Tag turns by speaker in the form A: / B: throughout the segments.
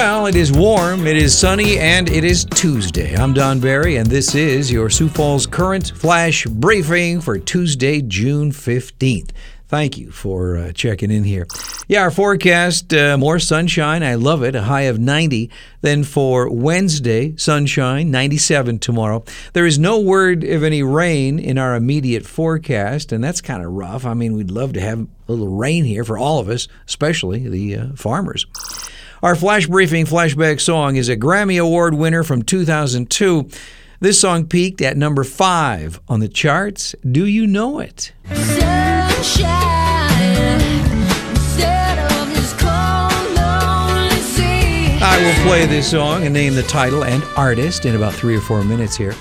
A: Well, it is warm, it is sunny, and it is Tuesday. I'm Don Barry, and this is your Sioux Falls Current Flash Briefing for Tuesday, June 15th. Thank you for uh, checking in here. Yeah, our forecast uh, more sunshine. I love it. A high of 90. Then for Wednesday, sunshine, 97 tomorrow. There is no word of any rain in our immediate forecast, and that's kind of rough. I mean, we'd love to have a little rain here for all of us, especially the uh, farmers. Our flash briefing flashback song is a Grammy Award winner from 2002. This song peaked at number five on the charts. Do you know it? I will play this song and name the title and artist in about three or four minutes here.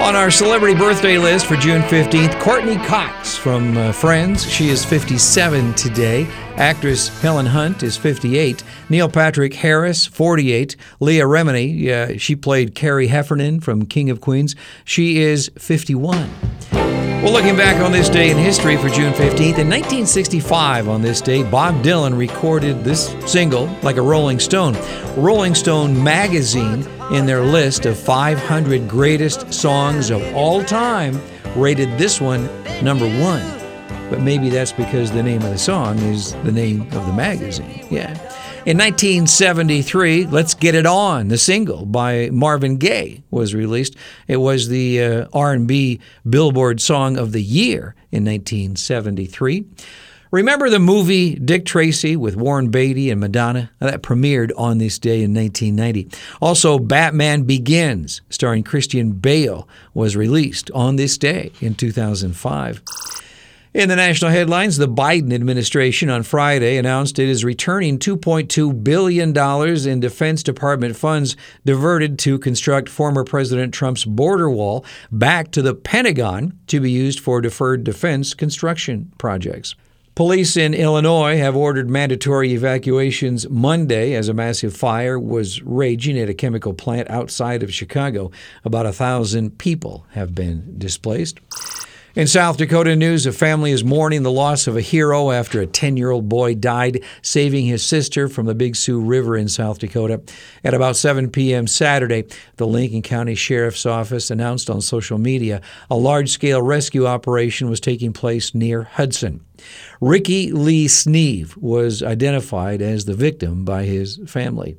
A: On our celebrity birthday list for June 15th, Courteney Cox from uh, Friends. She is 57 today. Actress Helen Hunt is 58. Neil Patrick Harris, 48. Leah Remini, uh, she played Carrie Heffernan from King of Queens. She is 51. Well, looking back on this day in history for June 15th, in 1965, on this day, Bob Dylan recorded this single, like a Rolling Stone. Rolling Stone magazine, in their list of 500 greatest songs of all time, rated this one number one. But maybe that's because the name of the song is the name of the magazine. Yeah. In 1973, Let's Get It On, the single by Marvin Gaye was released. It was the uh, R&B Billboard Song of the Year in 1973. Remember the movie Dick Tracy with Warren Beatty and Madonna? That premiered on this day in 1990. Also, Batman Begins, starring Christian Bale, was released on this day in 2005. In the national headlines, the Biden administration on Friday announced it is returning $2.2 billion in Defense Department funds diverted to construct former President Trump's border wall back to the Pentagon to be used for deferred defense construction projects. Police in Illinois have ordered mandatory evacuations Monday as a massive fire was raging at a chemical plant outside of Chicago. About a thousand people have been displaced. In South Dakota news, a family is mourning the loss of a hero after a 10 year old boy died saving his sister from the Big Sioux River in South Dakota. At about 7 p.m. Saturday, the Lincoln County Sheriff's Office announced on social media a large scale rescue operation was taking place near Hudson. Ricky Lee Sneeve was identified as the victim by his family.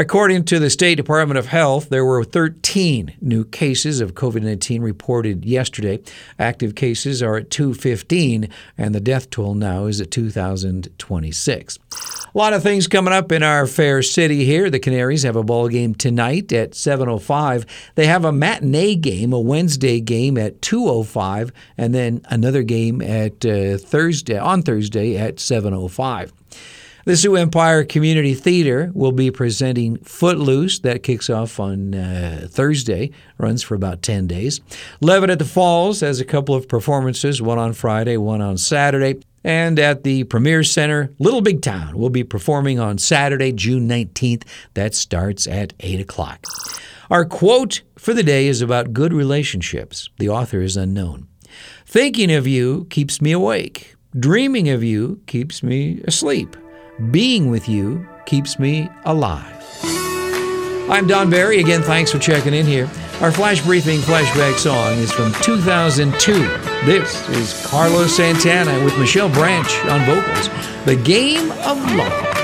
A: According to the State Department of Health, there were 13 new cases of COVID 19 reported yesterday. Active cases are at 215, and the death toll now is at 2,026. A lot of things coming up in our fair city here. The Canaries have a ball game tonight at 7:05. They have a matinee game, a Wednesday game at 2:05, and then another game at uh, Thursday on Thursday at 7:05. The Sioux Empire Community Theater will be presenting Footloose. That kicks off on uh, Thursday, runs for about 10 days. Levitt at the Falls has a couple of performances, one on Friday, one on Saturday. And at the Premier Center, Little Big Town will be performing on Saturday, June 19th. That starts at 8 o'clock. Our quote for the day is about good relationships. The author is unknown. Thinking of you keeps me awake. Dreaming of you keeps me asleep. Being with you keeps me alive. I'm Don Barry. Again, thanks for checking in here. Our flash briefing flashback song is from 2002. This is Carlos Santana with Michelle Branch on vocals. The Game of Love.